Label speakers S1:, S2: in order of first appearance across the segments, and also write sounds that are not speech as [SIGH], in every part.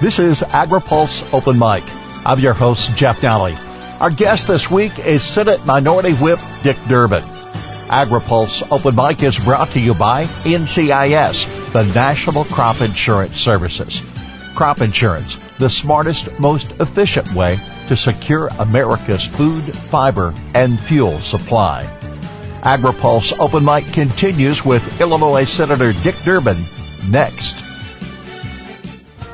S1: This is AgriPulse Open Mic. I'm your host, Jeff Nalley. Our guest this week is Senate Minority Whip Dick Durbin. AgriPulse Open Mic is brought to you by NCIS, the National Crop Insurance Services. Crop insurance, the smartest, most efficient way to secure America's food, fiber, and fuel supply. AgriPulse Open Mic continues with Illinois Senator Dick Durbin next.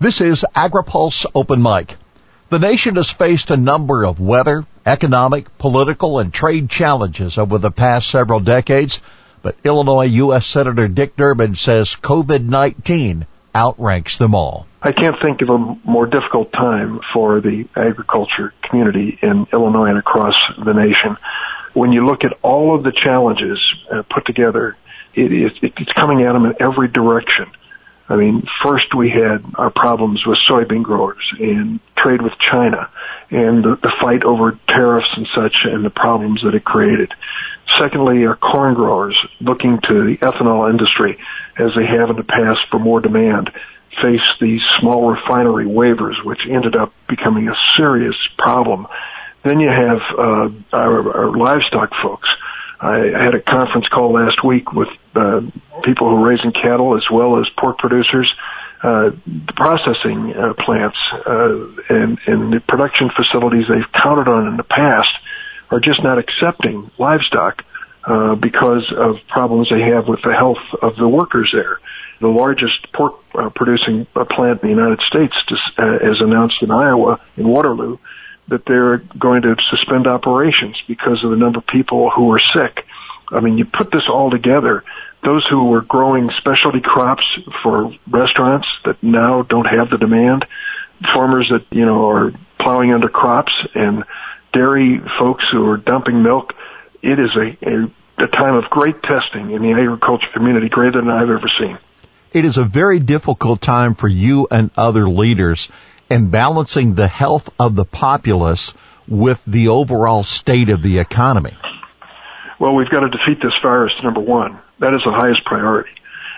S1: This is AgriPulse Open Mic. The nation has faced a number of weather, economic, political, and trade challenges over the past several decades, but Illinois U.S. Senator Dick Durbin says COVID-19 outranks them all.
S2: I can't think of a more difficult time for the agriculture community in Illinois and across the nation. When you look at all of the challenges uh, put together, it is, it's coming at them in every direction. I mean, first we had our problems with soybean growers and trade with China and the, the fight over tariffs and such and the problems that it created. Secondly, our corn growers looking to the ethanol industry as they have in the past for more demand face these small refinery waivers, which ended up becoming a serious problem. Then you have uh, our, our livestock folks I had a conference call last week with uh, people who are raising cattle as well as pork producers. Uh, the processing uh, plants uh, and, and the production facilities they've counted on in the past are just not accepting livestock uh, because of problems they have with the health of the workers there. The largest pork uh, producing plant in the United States, as announced in Iowa, in Waterloo, that they're going to suspend operations because of the number of people who are sick. I mean, you put this all together, those who were growing specialty crops for restaurants that now don't have the demand, farmers that, you know, are plowing under crops and dairy folks who are dumping milk, it is a, a, a time of great testing in the agriculture community, greater than I've ever seen.
S1: It is a very difficult time for you and other leaders and balancing the health of the populace with the overall state of the economy?
S2: Well, we've got to defeat this virus, number one. That is the highest priority.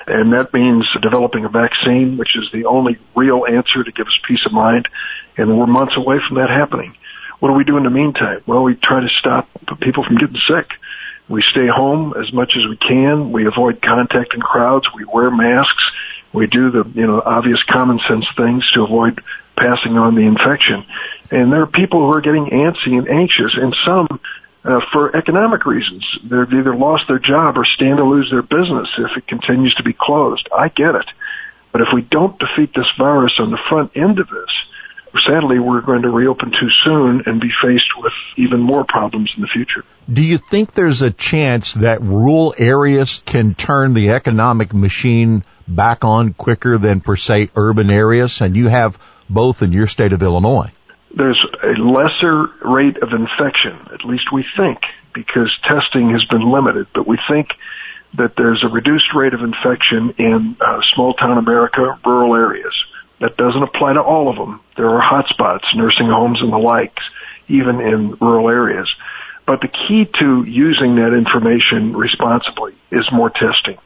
S2: And that means developing a vaccine, which is the only real answer to give us peace of mind. And we're months away from that happening. What do we do in the meantime? Well, we try to stop people from getting sick. We stay home as much as we can. We avoid contact in crowds. We wear masks. We do the, you know, obvious common sense things to avoid passing on the infection. And there are people who are getting antsy and anxious, and some uh, for economic reasons. They've either lost their job or stand to lose their business if it continues to be closed. I get it. But if we don't defeat this virus on the front end of this, sadly, we're going to reopen too soon and be faced with even more problems in the future.
S1: Do you think there's a chance that rural areas can turn the economic machine back on quicker than per se urban areas? And you have both in your state of Illinois?
S2: There's a lesser rate of infection, at least we think, because testing has been limited, but we think that there's a reduced rate of infection in uh, small town America, rural areas. That doesn't apply to all of them. There are hotspots, nursing homes and the likes, even in rural areas. But the key to using that information responsibly is more testing.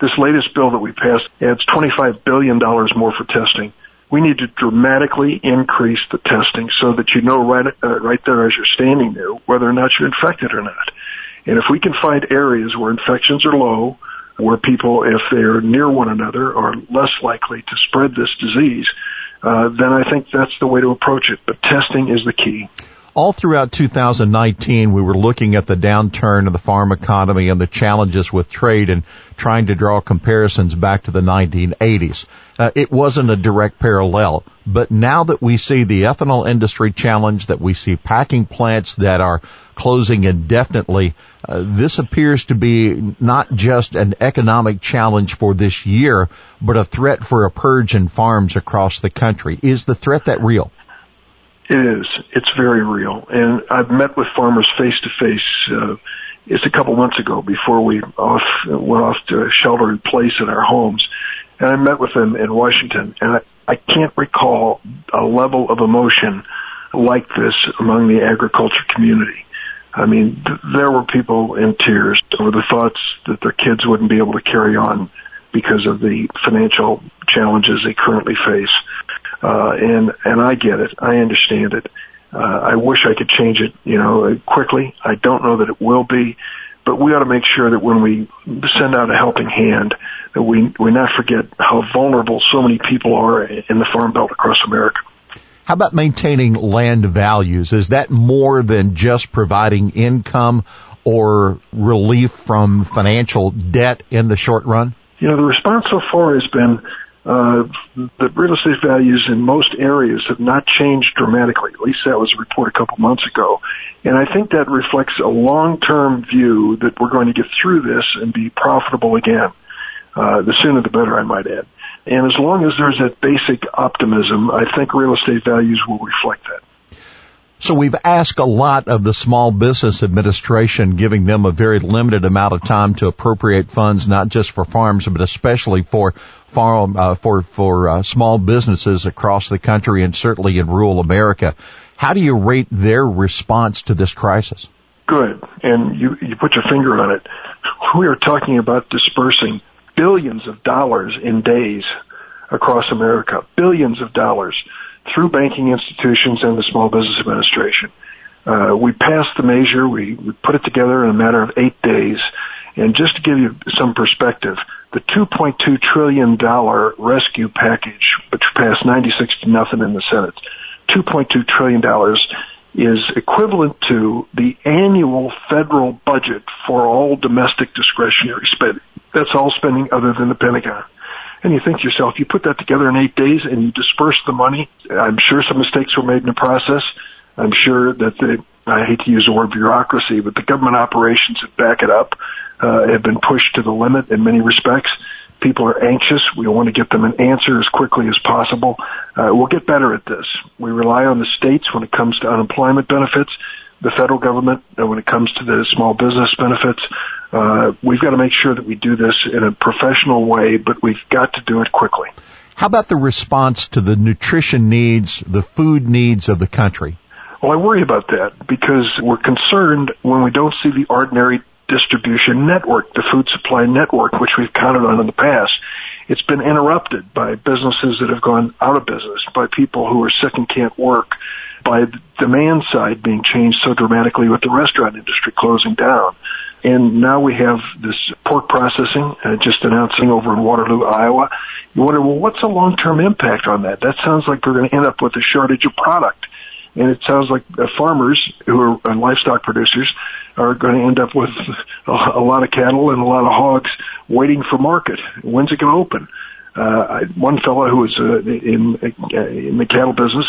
S2: This latest bill that we passed adds $25 billion more for testing we need to dramatically increase the testing so that you know right uh, right there as you're standing there whether or not you're infected or not. And if we can find areas where infections are low, where people, if they're near one another, are less likely to spread this disease, uh, then I think that's the way to approach it. But testing is the key
S1: all throughout 2019, we were looking at the downturn of the farm economy and the challenges with trade and trying to draw comparisons back to the 1980s. Uh, it wasn't a direct parallel, but now that we see the ethanol industry challenge, that we see packing plants that are closing indefinitely, uh, this appears to be not just an economic challenge for this year, but a threat for a purge in farms across the country. Is the threat that real?
S2: It is. It's very real. And I've met with farmers face to face. It's a couple months ago before we off went off to shelter in place in our homes, and I met with them in Washington, and I, I can't recall a level of emotion like this among the agriculture community. I mean, th- there were people in tears over the thoughts that their kids wouldn't be able to carry on because of the financial challenges they currently face. Uh, and, and I get it. I understand it. Uh, I wish I could change it, you know, quickly. I don't know that it will be, but we ought to make sure that when we send out a helping hand, that we, we not forget how vulnerable so many people are in the farm belt across America.
S1: How about maintaining land values? Is that more than just providing income or relief from financial debt in the short run?
S2: You know, the response so far has been uh, the real estate values in most areas have not changed dramatically. At least that was a report a couple months ago. And I think that reflects a long-term view that we're going to get through this and be profitable again. Uh, the sooner the better, I might add. And as long as there's that basic optimism, I think real estate values will reflect that.
S1: So we've asked a lot of the Small Business Administration, giving them a very limited amount of time to appropriate funds, not just for farms, but especially for farm uh, for for uh, small businesses across the country and certainly in rural America. How do you rate their response to this crisis?
S2: Good, and you you put your finger on it. We are talking about dispersing billions of dollars in days across America, billions of dollars through banking institutions and the Small Business Administration. Uh, we passed the measure. We, we put it together in a matter of eight days. And just to give you some perspective, the $2.2 trillion rescue package, which passed 96 to nothing in the Senate, $2.2 trillion is equivalent to the annual federal budget for all domestic discretionary spending. That's all spending other than the Pentagon. And you think to yourself, you put that together in eight days and you disperse the money. I'm sure some mistakes were made in the process. I'm sure that the, I hate to use the word bureaucracy, but the government operations that back it up, uh, have been pushed to the limit in many respects. People are anxious. We want to get them an answer as quickly as possible. Uh, we'll get better at this. We rely on the states when it comes to unemployment benefits the federal government uh, when it comes to the small business benefits. Uh, we've got to make sure that we do this in a professional way, but we've got to do it quickly.
S1: How about the response to the nutrition needs, the food needs of the country?
S2: Well, I worry about that because we're concerned when we don't see the ordinary distribution network, the food supply network, which we've counted on in the past. It's been interrupted by businesses that have gone out of business, by people who are sick and can't work, by the demand side being changed so dramatically with the restaurant industry closing down. And now we have this pork processing uh, just announcing over in Waterloo, Iowa. You wonder, well, what's the long-term impact on that? That sounds like we're going to end up with a shortage of product. And it sounds like farmers who are livestock producers are going to end up with a, lot of cattle and a lot of hogs waiting for market. When's it going to open? Uh, one fellow who was uh, in in the cattle business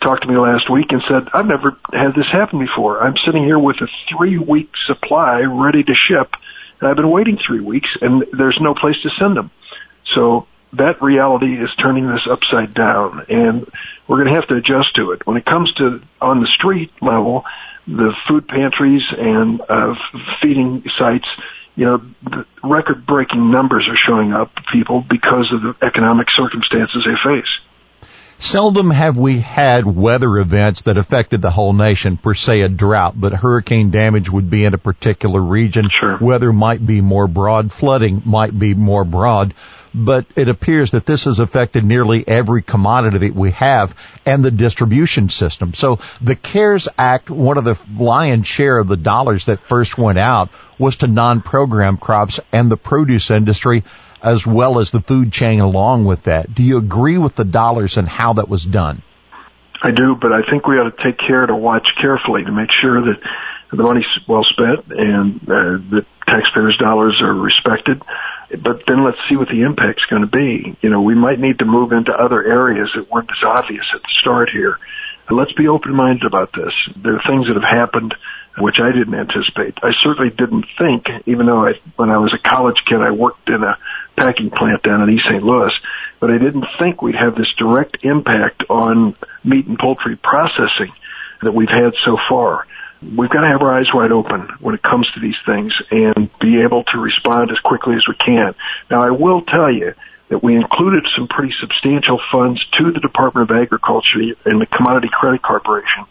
S2: talked to me last week and said, I've never had this happen before. I'm sitting here with a three week supply ready to ship. And I've been waiting three weeks and there's no place to send them. So that reality is turning this upside down and we're going to have to adjust to it. When it comes to on the street level, the food pantries and uh, feeding sites, you know, record breaking numbers are showing up people because of the economic circumstances they face.
S1: Seldom have we had weather events that affected the whole nation, per se a drought, but hurricane damage would be in a particular region.
S2: Sure.
S1: Weather might be more broad, flooding might be more broad, but it appears that this has affected nearly every commodity that we have and the distribution system. So the CARES Act, one of the lion's share of the dollars that first went out was to non-program crops and the produce industry as well as the food chain along with that. Do you agree with the dollars and how that was done?
S2: I do, but I think we ought to take care to watch carefully to make sure that the money's well spent and uh, the taxpayers' dollars are respected. But then let's see what the impact's going to be. You know, we might need to move into other areas that weren't as obvious at the start here. Let's be open-minded about this. There are things that have happened which I didn't anticipate. I certainly didn't think, even though I, when I was a college kid, I worked in a packing plant down in East St. Louis, but I didn't think we'd have this direct impact on meat and poultry processing that we've had so far. We've got to have our eyes wide open when it comes to these things and be able to respond as quickly as we can. Now, I will tell you that we included some pretty substantial funds to the Department of Agriculture and the Commodity Credit Corporation.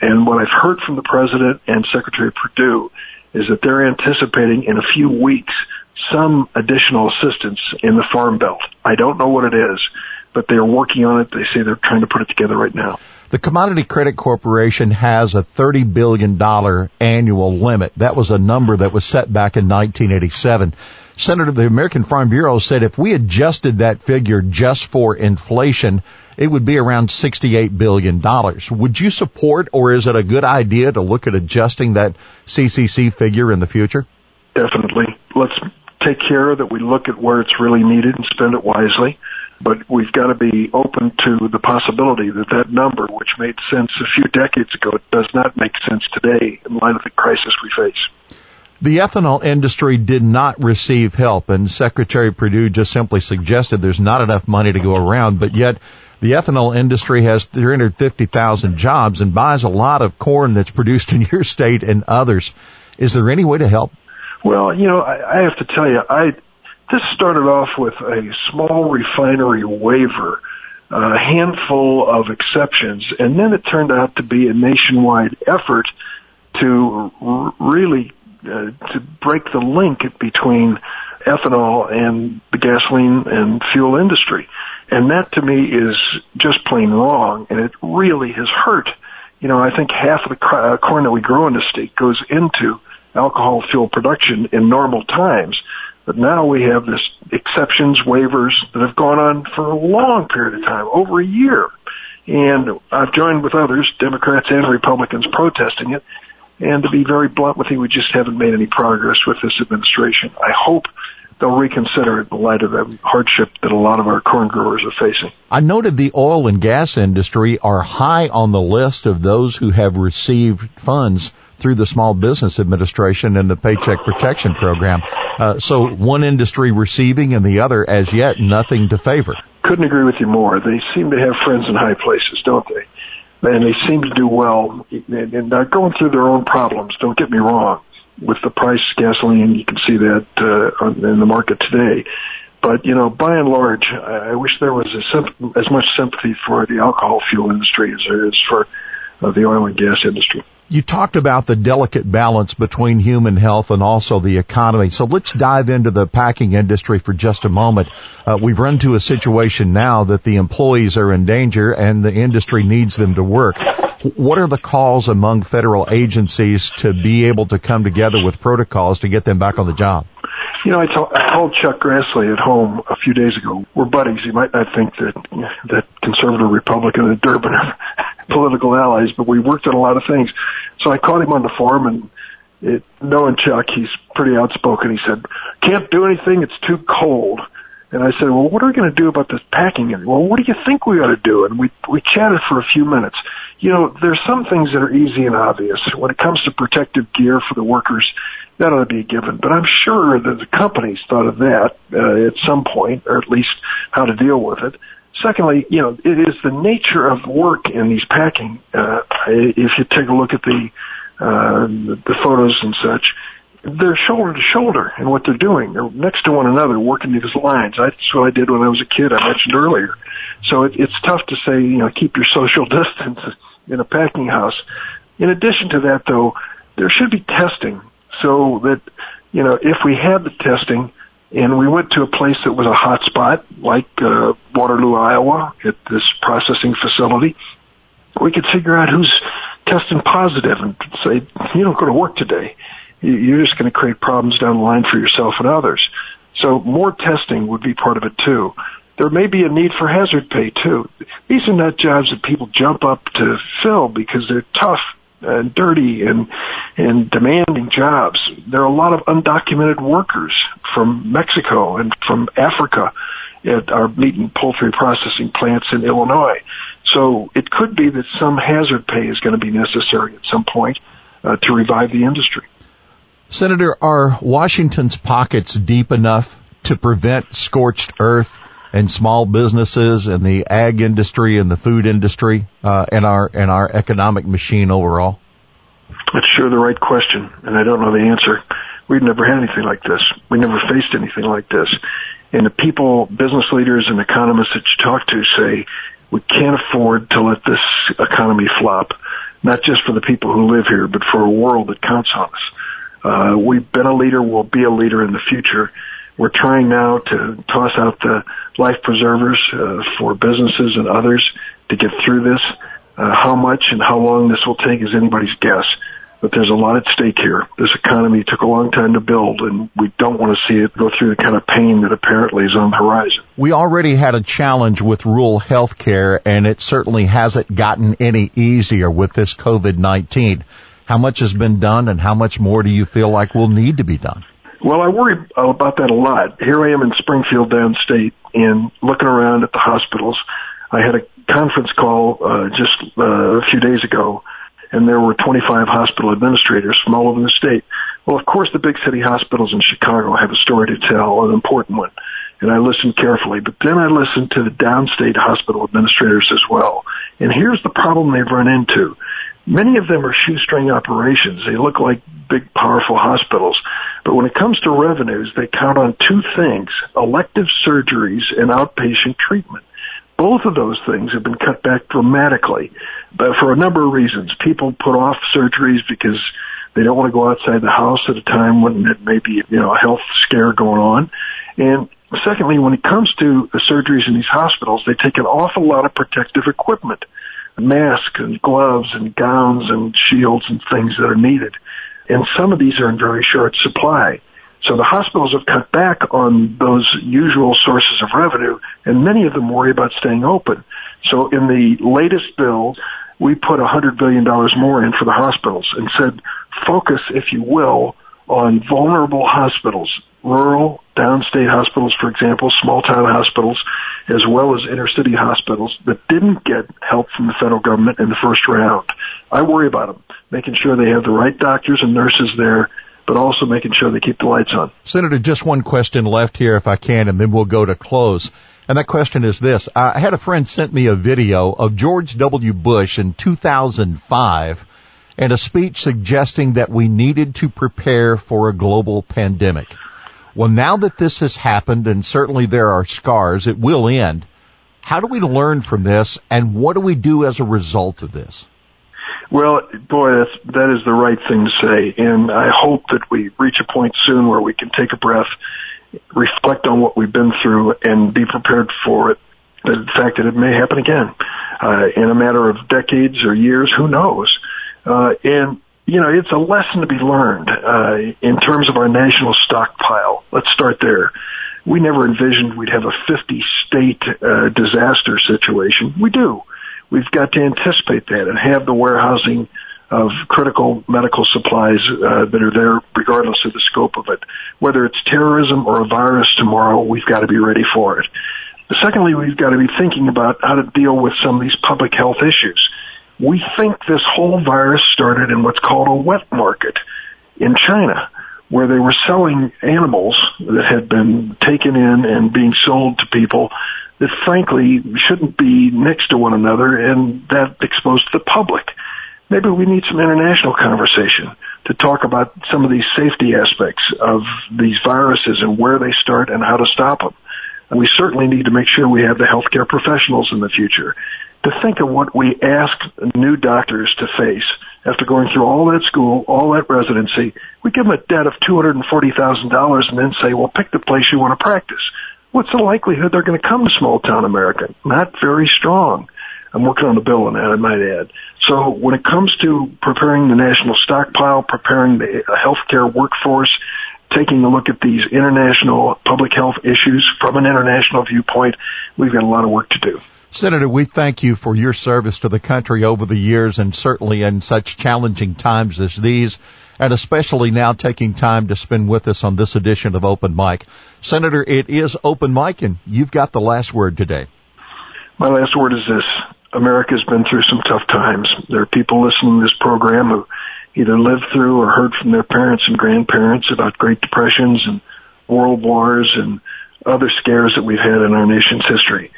S2: And what I've heard from the President and Secretary Perdue is that they're anticipating in a few weeks some additional assistance in the farm belt. I don't know what it is, but they're working on it. They say they're trying to put it together right now.
S1: The Commodity Credit Corporation has a $30 billion annual limit. That was a number that was set back in 1987. Senator, the American Farm Bureau said if we adjusted that figure just for inflation, it would be around $68 billion. Would you support or is it a good idea to look at adjusting that CCC figure in the future?
S2: Definitely. Let's take care that we look at where it's really needed and spend it wisely but we've got to be open to the possibility that that number, which made sense a few decades ago, does not make sense today in light of the crisis we face.
S1: The ethanol industry did not receive help, and Secretary Perdue just simply suggested there's not enough money to go around, but yet the ethanol industry has 350,000 jobs and buys a lot of corn that's produced [LAUGHS] in your state and others. Is there any way to help?
S2: Well, you know, I, I have to tell you, I this started off with a small refinery waiver, a handful of exceptions, and then it turned out to be a nationwide effort to really uh, to break the link between ethanol and the gasoline and fuel industry. And that to me is just plain wrong, and it really has hurt. You know, I think half of the uh, corn that we grow in the state goes into alcohol fuel production in normal times. But now we have this exceptions, waivers that have gone on for a long period of time, over a year. And I've joined with others, Democrats and Republicans, protesting it. And to be very blunt with you, we just haven't made any progress with this administration. I hope they'll reconsider it in light of the hardship that a lot of our corn growers are facing.
S1: I noted the oil and gas industry are high on the list of those who have received funds through the Small Business Administration and the Paycheck Protection Program. Uh, so one industry receiving and the other as yet nothing to favor.
S2: Couldn't agree with you more. They seem to have friends in high places, don't they? And they seem to do well and they're going through their own problems. Don't get me wrong. With the price of gasoline, you can see that uh, in the market today. But you know, by and large, I wish there was as much sympathy for the alcohol fuel industry as there is for uh, the oil and gas industry.
S1: You talked about the delicate balance between human health and also the economy. So let's dive into the packing industry for just a moment. Uh, we've run to a situation now that the employees are in danger and the industry needs them to work. What are the calls among federal agencies to be able to come together with protocols to get them back on the job?
S2: You know, I, told, Chuck Grassley at home a few days ago. We're buddies. You might not think that that conservative Republican and Durbin are [LAUGHS] political allies, but we worked on a lot of things. So I caught him on the phone and it, knowing Chuck, he's pretty outspoken. He said, can't do anything. It's too cold. And I said, well, what are we going to do about this packing? And well, what do you think we ought to do? And we, we chatted for a few minutes. You know, there's some things that are easy and obvious. When it comes to protective gear for the workers, that ought to be a given. But I'm sure that the companies thought of that uh, at some point, or at least how to deal with it. Secondly, you know, it is the nature of work in these packing. Uh, if you take a look at the, uh, the photos and such, they're shoulder to shoulder in what they're doing. They're next to one another working these lines. That's what I did when I was a kid. I mentioned earlier. So it, it's tough to say, you know, keep your social [LAUGHS] distance in a packing house. In addition to that, though, there should be testing so that, you know, if we had the testing, and we went to a place that was a hot spot, like uh, Waterloo, Iowa, at this processing facility. We could figure out who's testing positive and say, you don't go to work today. You're just going to create problems down the line for yourself and others. So more testing would be part of it too. There may be a need for hazard pay too. These are not jobs that people jump up to fill because they're tough and dirty and and demanding jobs. There are a lot of undocumented workers from Mexico and from Africa at our meat and poultry processing plants in Illinois. So it could be that some hazard pay is going to be necessary at some point uh, to revive the industry.
S1: Senator, are Washington's pockets deep enough to prevent scorched earth and small businesses and the ag industry and the food industry uh, and our and our economic machine overall?
S2: That's sure the right question, and I don't know the answer. We've never had anything like this. We never faced anything like this. And the people, business leaders and economists that you talk to say, we can't afford to let this economy flop, not just for the people who live here, but for a world that counts on us. Uh, we've been a leader, we'll be a leader in the future. We're trying now to toss out the life preservers uh, for businesses and others to get through this. Uh, how much and how long this will take is anybody's guess but there's a lot at stake here. This economy took a long time to build, and we don't want to see it go through the kind of pain that apparently is on the horizon.
S1: We already had a challenge with rural health care, and it certainly hasn't gotten any easier with this COVID-19. How much has been done, and how much more do you feel like will need to be done?
S2: Well, I worry about that a lot. Here I am in Springfield downstate and looking around at the hospitals. I had a conference call uh, just uh, a few days ago and there were 25 hospital administrators from all over the state. Well, of course, the big city hospitals in Chicago have a story to tell, an important one. And I listened carefully, but then I listened to the downstate hospital administrators as well. And here's the problem they've run into. Many of them are shoestring operations. They look like big, powerful hospitals. But when it comes to revenues, they count on two things, elective surgeries and outpatient treatment. Both of those things have been cut back dramatically, but for a number of reasons. People put off surgeries because they don't want to go outside the house at a time when it may be, you know, a health scare going on. And secondly, when it comes to the surgeries in these hospitals, they take an awful lot of protective equipment, masks and gloves and gowns and shields and things that are needed. And some of these are in very short supply. So the hospitals have cut back on those usual sources of revenue, and many of them worry about staying open. So in the latest bill, we put $100 billion more in for the hospitals and said, focus, if you will, on vulnerable hospitals, rural, downstate hospitals, for example, small town hospitals, as well as inner city hospitals that didn't get help from the federal government in the first round. I worry about them, making sure they have the right doctors and nurses there but also making sure they keep the lights on.
S1: Senator, just one question left here if I can, and then we'll go to close. And that question is this. I had a friend sent me a video of George W. Bush in 2005 and a speech suggesting that we needed to prepare for a global pandemic. Well, now that this has happened and certainly there are scars, it will end. How do we learn from this and what do we do as a result of this?
S2: Well, boy, that's, that is the right thing to say. And I hope that we reach a point soon where we can take a breath, reflect on what we've been through and be prepared for it. The fact that it may happen again, uh, in a matter of decades or years, who knows? Uh, and, you know, it's a lesson to be learned, uh, in terms of our national stockpile. Let's start there. We never envisioned we'd have a 50 state, uh, disaster situation. We do we've got to anticipate that and have the warehousing of critical medical supplies uh, that are there regardless of the scope of it. Whether it's terrorism or a virus tomorrow, we've got to be ready for it. Secondly, we've got to be thinking about how to deal with some of these public health issues. We think this whole virus started in what's called a wet market in China, where they were selling animals that had been taken in and being sold to people that frankly shouldn't be next to one another and that exposed the public. Maybe we need some international conversation to talk about some of these safety aspects of these viruses and where they start and how to stop them. And we certainly need to make sure we have the healthcare professionals in the future to think of what we ask new doctors to face after going through all that school, all that residency. We give them a debt of $240,000 and then say, well, pick the place you want to practice what's the likelihood they're going to come to small town America? Not very strong. I'm working on a bill on that, I might add. So when it comes to preparing the national stockpile, preparing the uh, healthcare workforce, taking a look at these international public health issues from an international viewpoint, we've got a lot of work to do.
S1: Senator, we thank you for your service to the country over the years and certainly in such challenging times as these and especially now taking time to spend with us on this edition of Open Mic. Senator, it is Open Mic and you've got the last word today.
S2: My last word is this. America's been through some tough times. There are people listening to this program who either lived through or heard from their parents and grandparents about Great Depressions and world wars and other scares that we've had in our nation's history.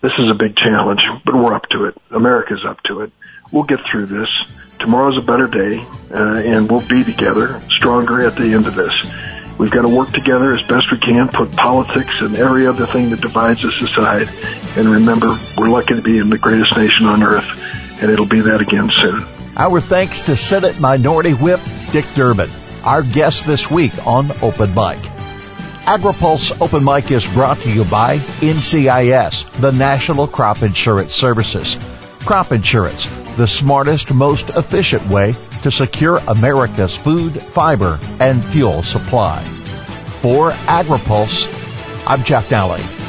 S2: This is a big challenge, but we're up to it. America's up to it. We'll get through this. Tomorrow's a better day, uh, and we'll be together, stronger at the end of this. We've got to work together as best we can, put politics and every other thing that divides us aside, and remember, we're lucky to be in the greatest nation on earth, and it'll be that again soon.
S1: Our thanks to Senate Minority Whip Dick Durbin, our guest this week on Open Mic. AgriPulse Open Mic is brought to you by NCIS, the National Crop Insurance Services. Crop insurance, the smartest, most efficient way to secure America's food, fiber, and fuel supply. For AgriPulse, I'm Jeff Nalley.